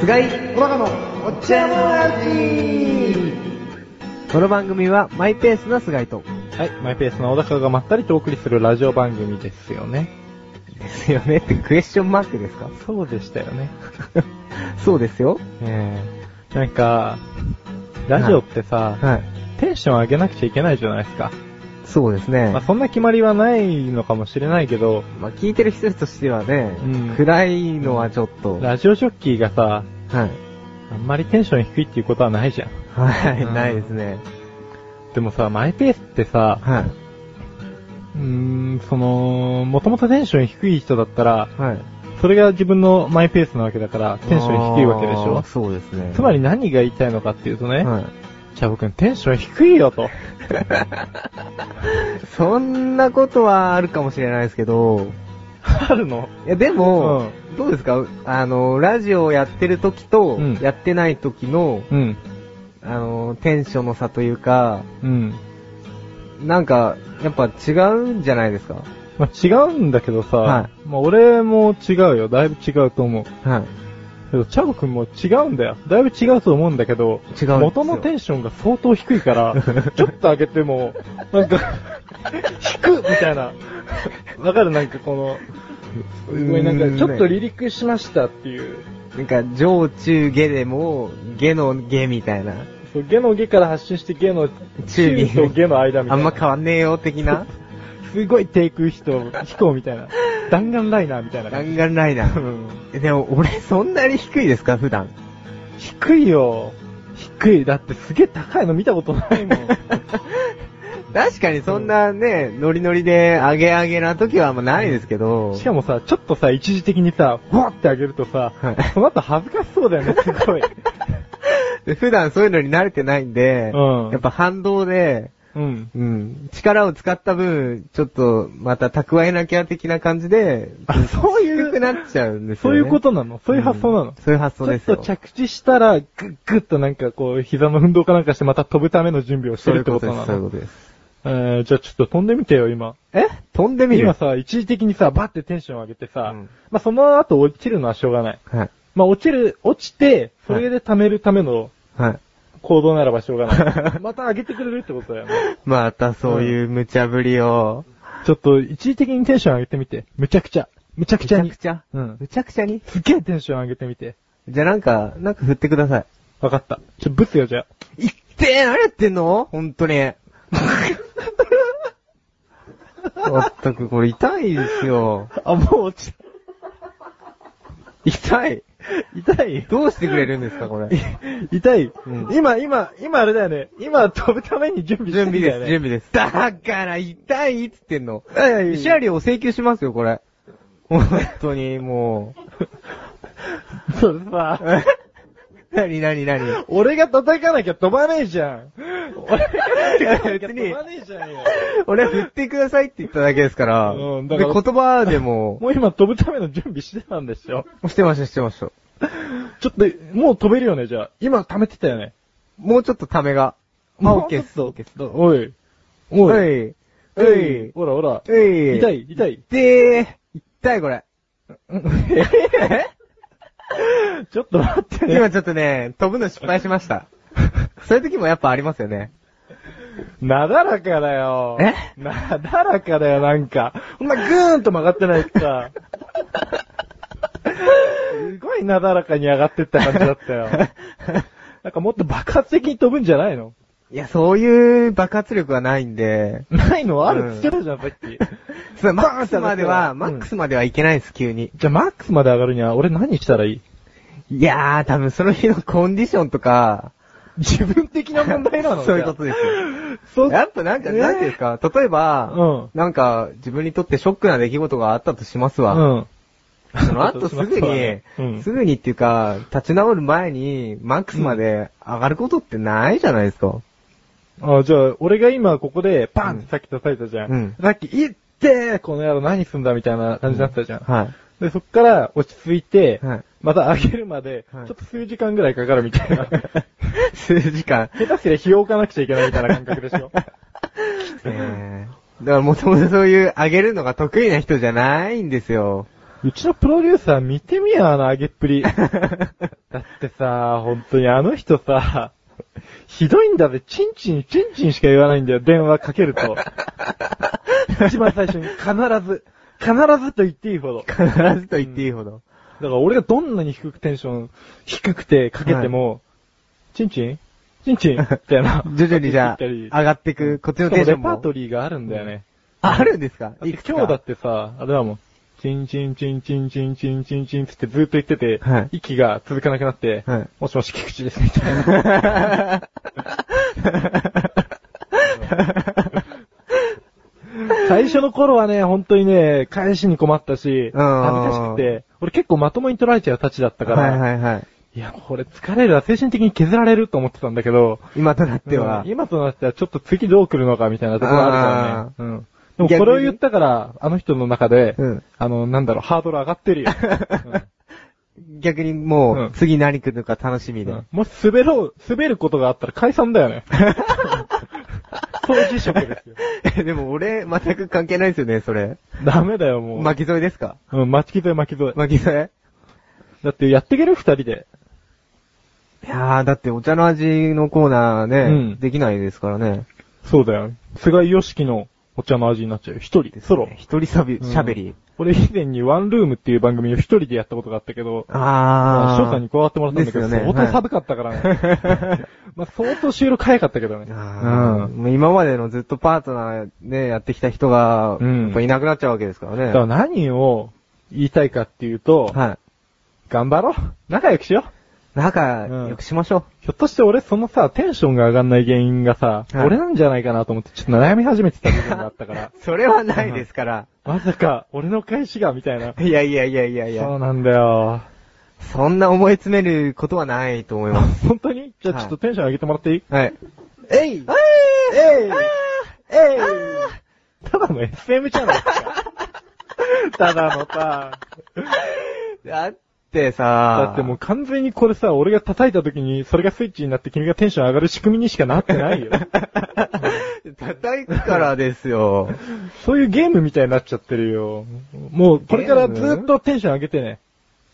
菅井小高のおっちゃんラジこの番組はマイペースな菅井と、はい、マイペースな小高がまったりとお送りするラジオ番組ですよね。ですよねってクエスチョンマークですか？そうでしたよね。そうですよ。ええなんか、ラジオってさ、はい。テンション上げなくちゃいけないじゃないですか。そうですね。まあそんな決まりはないのかもしれないけど、まあ、聞いてる人としてはね、うん暗いのはちょっと、はい。ラジオジョッキーがさ、あんまりテンション低いっていうことはないじゃん。はい、うんないですね。でもさ、マイペースってさ、はうーん、その、もともとテンション低い人だったら、い。はい。それが自分のマイペースなわけだから、テンション低いわけでしょ？そうですね。つまり何が言いたいのかっていうとね、はい。チャボくんテンション低いよと。そんなことはあるかもしれないですけど、あるの？いやでも、どうですか？あの、ラジオをやってる時と、うんやってない時の、うん。あの、テンションの差というか、うん。なんか、やっぱ違うんじゃないですか？まあ、違うんだけどさ、はまあ、俺も違うよ。だいぶ違うと思う。はい。けど、チャボくんも違うんだよ。だいぶ違うと思うんだけど、違う元のテンションが相当低いから、ちょっと上げても、なんか、低っみたいな。わかる？なんかこの、すごいなんか、ちょっと離陸しましたっていう。なんか、上中下でも、下の下みたいな。そう、下の下から発信して下の中に中と下の間みたいな。あんま変わんねえよ、的な。すごい低空飛行、飛行みたいな。弾丸ライナーみたいな感じ。弾丸ライナうー。でも、俺そんなに低いですか、普段。低いよ。低い。だってすげえ高いの見たことないもん。確かにそんなね、ノリノリで上げ上げな時はあんまないですけど。しかもさ、ちょっとさ、一時的にさ、ふわって上げるとさ、はいその後恥ずかしそうだよね、すごい。で普段そういうのに慣れてないんで、うんやっぱ反動で、うん。うん、力を使った分、ちょっとまた蓄えなきゃ的な感じで、あそういう低くなっちゃうんですよね。そういうことなの？そういう発想なの、んそういう発想ですよ。ちょっと着地したら、ぐっぐっとなんかこう、膝の運動かなんかしてまた飛ぶための準備をしてるってことなうことです、そういうのことです。えー、じゃあちょっと飛んでみてよ、今。え？飛んでみる？今さ、一時的にさ、バッてテンション上げてさ、うんまあその後落ちるのはしょうがない。はい。まあ落ちる、落ちて、それで貯めるためのはい。行動ならばしょうがない。また上げてくれるってことだよね。またそういう無茶ぶりを、ちょっと一時的にテンション上げてみて。むちゃくちゃ。むちゃくちゃにむちゃく。ちゃ、うん。むちゃくちゃに？すっげえテンション上げてみて。じゃあなんか、なんか振ってください。わかった。ちょ、ブスよ、じゃあ。いってー何やってんの？ほんとに。まったくこれ痛いですよ。あ、もう落ちた。痛い。痛いどうしてくれるんですか、これ？痛い、うん今、今、今あれだよね。今飛ぶために準備して準備です。準備です。だから痛いっつってんの。いやいやいや慰謝料請求しますよ、これ。本当に、もそれさ、う。なになになに俺が叩かなきゃ飛ばねえじゃん。俺が叩かなきゃ別に飛ばねえじゃんよ。俺は振ってくださいって言っただけですから。うんだで、から言葉でも、もう今飛ぶための準備してたんでしょ。してました、してました。ちょっと、もう飛べるよね、じゃあ。今溜めてたよね。もうちょっとためが。あ、もうオッケーっす。ちょっとオッケーっす。おい。おおい。い。おい。ほらほら。おい。痛い、痛い。でー。痛い、これ。ちょっと待ってね。今ちょっとね、飛ぶの失敗しました。そういう時もやっぱありますよね。なだらかだよ。え？なだらかだよ、なんか。こんなぐーんと曲がってないか。いなだらかに上がってった感じだったよ。なんかもっと爆発的に飛ぶんじゃないの？いや、そういう爆発力はないんで。ないの？あうんるつけたじゃん、さっき。そうマックスまでは、うんマックスまではいけないです、急に。じゃあ、マックスまで上がるには、俺何したらいい？いやー、多分その日のコンディションとか、自分的な問題なの？そういうことですよ。そうやっぱなんか、ねなんていうか、例えば、うんなんか、自分にとってショックな出来事があったとしますわ。うん。その後 すぐに、うんすぐにっていうか、立ち直る前に、マックスまで上がることってないじゃないですか。あ、じゃあ、俺が今ここで、パンってさっき叩いたじゃん。うんさっき、いってーこの野郎何すんだみたいな感じになってたじゃん。はい。で、そっから落ち着いて、はいまた上げるまで、はいちょっと数時間ぐらいかかるみたいな。数時間。下手すりゃ日を置かなくちゃいけないみたいな感覚でしょ。えーだからもともとそういう上げるのが得意な人じゃないんですよ。うちのプロデューサー見てみや、あの上げっぷり。だってさ、本当にあの人さ、ひどいんだぜ。チンチン、チンチンしか言わないんだよ。電話かけると。一番最初に必ず、必ずと言っていいほど。必ずと言っていいほど。だから俺がどんなに低くテンション、低くてかけても、チンチン？チンチン？みたいな。徐々にじゃあ、言上がっていく、こっちのテンションも。パートリーがあるんだよね。ああるんですか？今日だってさ、あれだもん。チンチンチンチンチンチンチンチンってずっと言ってて、はい息が続かなくなって、はいもしもし菊池ですみたいな。最初の頃はね、本当にね、返しに困ったし、恥ずかしくて、俺結構まともに取られちゃうたちだったから、はいはいは。いや、これ疲れるわ、精神的に削られると思ってたんだけど、今となってはうん。今となってはちょっと次どう来るのかみたいなところあるからね。でもこれを言ったから、あの人の中で、うんあの、なんだろう、ハードル上がってるよ。逆にもう次何来るのか楽しみでうん。もし滑ろう、滑ることがあったら解散だよね。掃除職ですよ。え でも俺、全く関係ないですよね、それ。ダメだよ、もう。巻き添えですか？うん、巻き添え巻き添え。巻き添だってやっていける？二人で。えいやー、だってお茶の味のコーナーね、うんできないですからね。そうだよ。菅井良樹のお茶の味になっちゃうよ。一人で、ソロ。一人サビ、うん喋り。俺以前にワンルームっていう番組を一人でやったことがあったけど、まあ、あー。翔さんに加わってもらったんだけど、ですよね相当寒かったからね。まあ、相当収録早かったけどね。あーもう今までのずっとパートナーでやってきた人が、うんやっぱいなくなっちゃうわけですからね。だから何を言いたいかっていうと、はい。頑張ろう。仲良くしよう。仲良くしましょひょっとして俺そのさ、テンションが上がんない原因がさ、はい俺なんじゃないかなと思ってちょっと悩み始めてた部分があったからう。それはないですから。まさか、俺の返しが、みたいな。いやいやいやいやいや。そうなんだよ。そんな思い詰めることはないと思います。本当に？じゃあちょっとテンション上げてもらっていい、はい。えいえいえいえいただの SM じゃないですか。ただのさ、だってさ、だってもう完全にこれさ、俺が叩いた時にそれがスイッチになって君がテンション上がる仕組みにしかなってないよ。叩くからですよ。そういうゲームみたいになっちゃってるよ。もうこれからずっとテンション上げてね。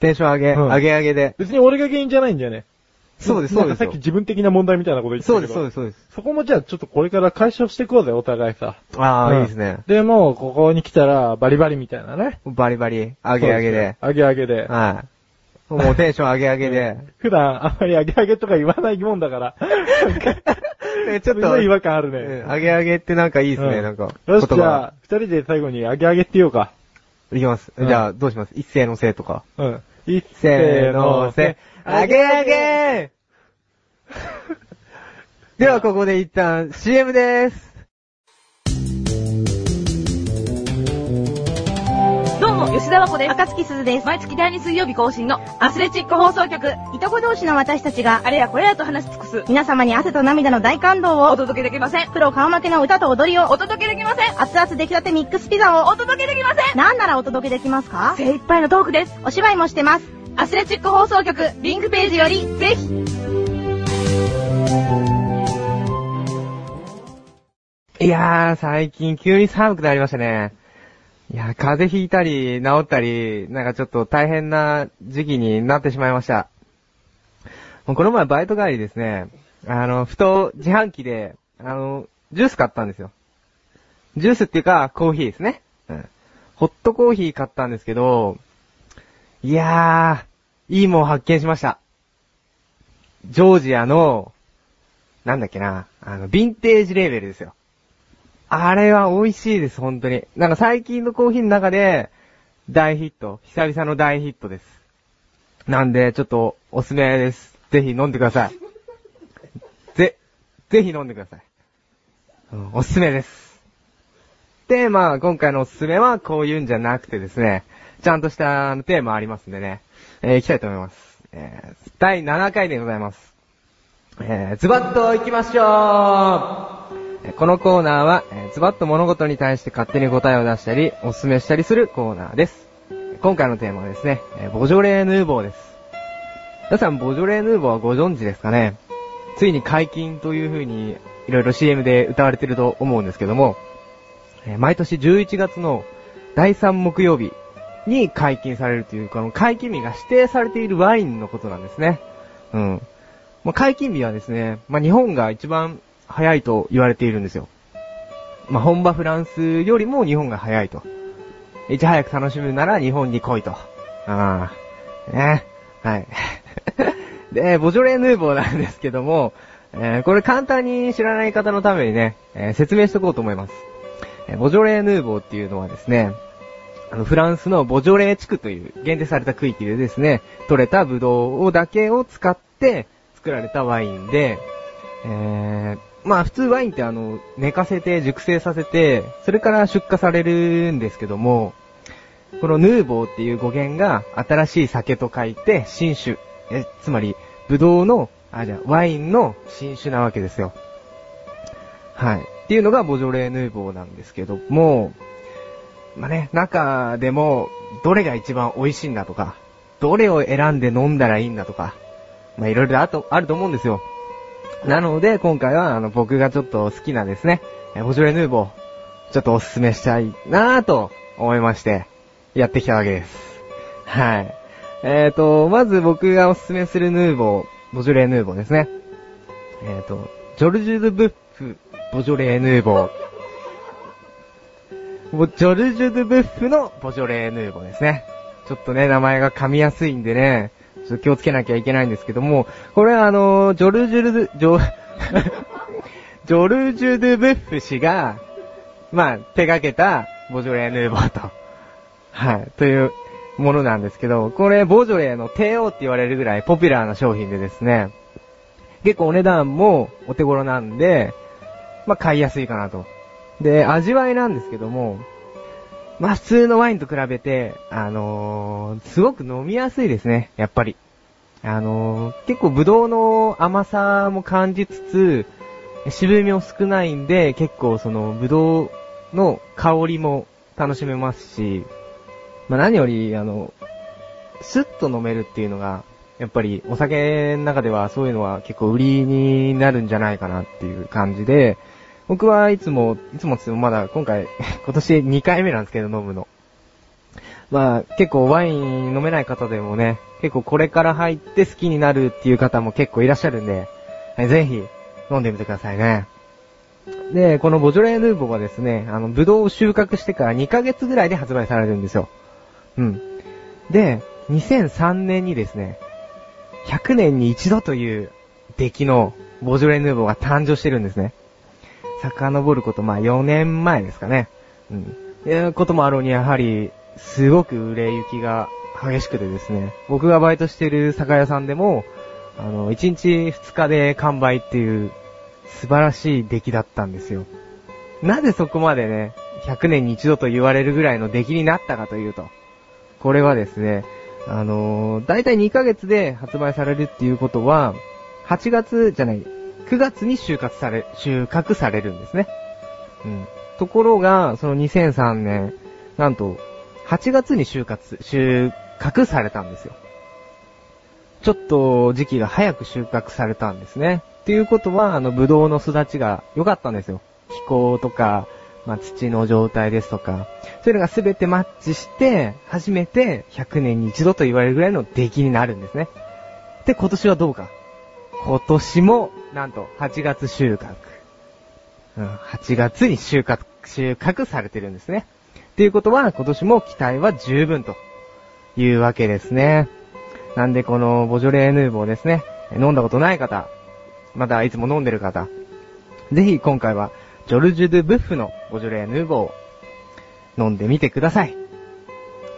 テンション上げ、うん上げ上げで。別に俺が原因じゃないんだよね。そうです、そうでなんかさっき。自分的な問題みたいなこと言ってたけど。そうです、そうです、そうです。そこもじゃあちょっとこれから解消していこうぜ、お互いさ。ああ、うんいいですね。で、もうここに来たらバリバリみたいなね。バリバリ、上げ上げで。上げ上げで。はい。もうテンション上げ上げで。普段あんまり上げ上げとか言わないもんだから。え ちょっと、違和感あるうんね。上げ上げってなんかいいですね、うんなんか。よし、じゃあ、二人で最後に上げ上げって言おうか。いきます。うんじゃあ、どうします？一斉のせいとか。うん。いっせーのせ、上げ上げでは、ここで一旦 CM です。吉田和子です。赤月鈴です。毎月第2水曜日更新のアスレチック放送局。いとこ同士の私たちが、あれやこれやと話し尽くす。皆様に汗と涙の大感動を、お届けできません。プロ顔負けの歌と踊りを、お届けできません。熱々出来立てミックスピザを、お届けできません。なんならお届けできますか？精一杯のトークです。お芝居もしてます。アスレチック放送局、リンクページより、ぜひ。いやー、最近急に寒くなりましたね。いや、風邪ひいたり、治ったり、なんかちょっと大変な時期になってしまいました。もうこの前バイト帰りですね、あの、ふと自販機で、あの、ジュース買ったんですよ。ジュースっていうか、コーヒーですね。うん。ホットコーヒー買ったんですけど、いやー、いいもん発見しました。ジョージアの、なんだっけな、あの、ヴィンテージレーベルですよ。あれは美味しいです、本当に。なんか最近のコーヒーの中で、大ヒット。久々の大ヒットです。なんで、ちょっと、おすすめです。ぜひ飲んでください。ぜ、ぜひ飲んでください。うんおすすめです。で、まあ、今回のおすすめはこういうんじゃなくてですね、ちゃんとしたテーマありますんでね、えー行きたいと思います。えー第7回でございます。えー、ズバッと行きましょうこのコーナーは、ズバッと物事に対して勝手に答えを出したり、おすすめしたりするコーナーです。今回のテーマはですね、ボジョレーヌーボーです。皆さん、ボジョレーヌーボーはご存知ですかね？ついに解禁という風に、いろいろ CM で歌われてると思うんですけども、毎年11月の第3木曜日に解禁されるというか、解禁日が指定されているワインのことなんですね。うん。まあ、解禁日はですね、まあ、日本が一番早いと言われているんですよ。まあ、本場フランスよりも日本が早いと。いち早く楽しむなら日本に来いと。ああ。ね。はい。で、ボジョレーヌーボーなんですけども、えーこれ簡単に知らない方のためにね、えー説明しておこうと思います。えーボジョレーヌーボーっていうのはですね、あの、フランスのボジョレー地区という限定された区域でですね、取れたブドウをだけを使って作られたワインで、えー、まあ普通ワインってあの、寝かせて熟成させて、それから出荷されるんですけども、このヌーボーっていう語源が新しい酒と書いて新酒。え、つまり、ブドウの、あ、じゃ、ワインの新酒なわけですよ。はい。っていうのがボジョレーヌーボーなんですけども、まあね、中でも、どれが一番美味しいんだとか、どれを選んで飲んだらいいんだとか、まあいろいろあと、あると思うんですよ。なので、今回は、あの、僕がちょっと好きなですね、えボジョレ・ヌーボー、ちょっとおすすめしたいなぁと思いまして、やってきたわけです。はい。えーと、まず僕がおすすめするヌーボー、ボジョレ・ヌーボーですね。えーと、ジョルジュ・ド・ブッフ、ボジョレ・ヌーボー。ジョルジュ・ドゥ・ブッフのボジョレ・ヌーボーですね。ちょっとね、名前が噛みやすいんでね、ちょっと気をつけなきゃいけないんですけども、これはあの、ジョルジュルド、ジョ、ジョルジュ・ドゥ・ブッフ氏が、まあ、手掛けた、ボジョレーヌーボーと。はい。というものなんですけど、これ、ボジョレーの帝王って言われるぐらいポピュラーな商品でですね、結構お値段もお手頃なんで、まあ、買いやすいかなと。で、味わいなんですけども、まあ、普通のワインと比べて、あのーすごく飲みやすいですね、やっぱり。あのー結構ブドウの甘さも感じつつ、渋みも少ないんで、結構そのブドウの香りも楽しめますし、まあ何より、あの、スッと飲めるっていうのが、やっぱりお酒の中ではそういうのは結構売りになるんじゃないかなっていう感じで、僕はいつも、いつもつまだ今回、今年2回目なんですけど飲むの。まあ結構ワイン飲めない方でもね、結構これから入って好きになるっていう方も結構いらっしゃるんで、ぜひ飲んでみてくださいね。で、このボジョレーヌーボーはですね、あの、ブドウを収穫してから2ヶ月ぐらいで発売されるんですよ。うん。で、2003年にですね、100年に一度という出来のボジョレーヌーボーが誕生してるんですね。遡ること、まあ4年前ですかね。うん。いうこともあろうに、やはり、すごく売れ行きが激しくてですね、僕がバイトしてる酒屋さんでも、あの、1日2日で完売っていう、素晴らしい出来だったんですよ。なぜそこまでね、100年に一度と言われるぐらいの出来になったかというと、これはですね、あのー、だいたい2ヶ月で発売されるっていうことは、8月じゃない、9月に収穫され、収穫されるんですね。うん。ところが、その2003年、なんと、8月に収穫、収穫されたんですよ。ちょっと時期が早く収穫されたんですね。っていうことは、あの、ブドウの育ちが良かったんですよ。気候とか、まあ、土の状態ですとか、そういうのがすべてマッチして、初めて100年に一度と言われるぐらいの出来になるんですね。で、今年はどうか。今年も、なんと、8月収穫。うん、8月に収穫、収穫されてるんですね。っていうことは、今年も期待は十分というわけですね。なんでこのボジョレーヌーボーですね、飲んだことない方、まだいつも飲んでる方、ぜひ今回は、ジョルジュ・ドゥ・ブッフのボジョレーヌーボーを飲んでみてください。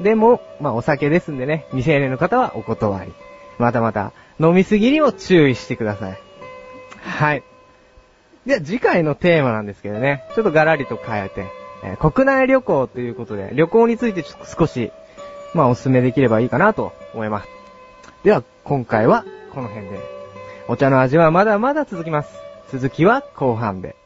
でも、まあお酒ですんでね、未成年の方はお断り。またまた、飲みすぎにも注意してください。はい。では次回のテーマなんですけどね、ちょっとガラリと変えて、えー国内旅行ということで、旅行についてちょっと少し、まあお勧めできればいいかなと思います。では、今回はこの辺で。お茶の味はまだまだ続きます。続きは後半で。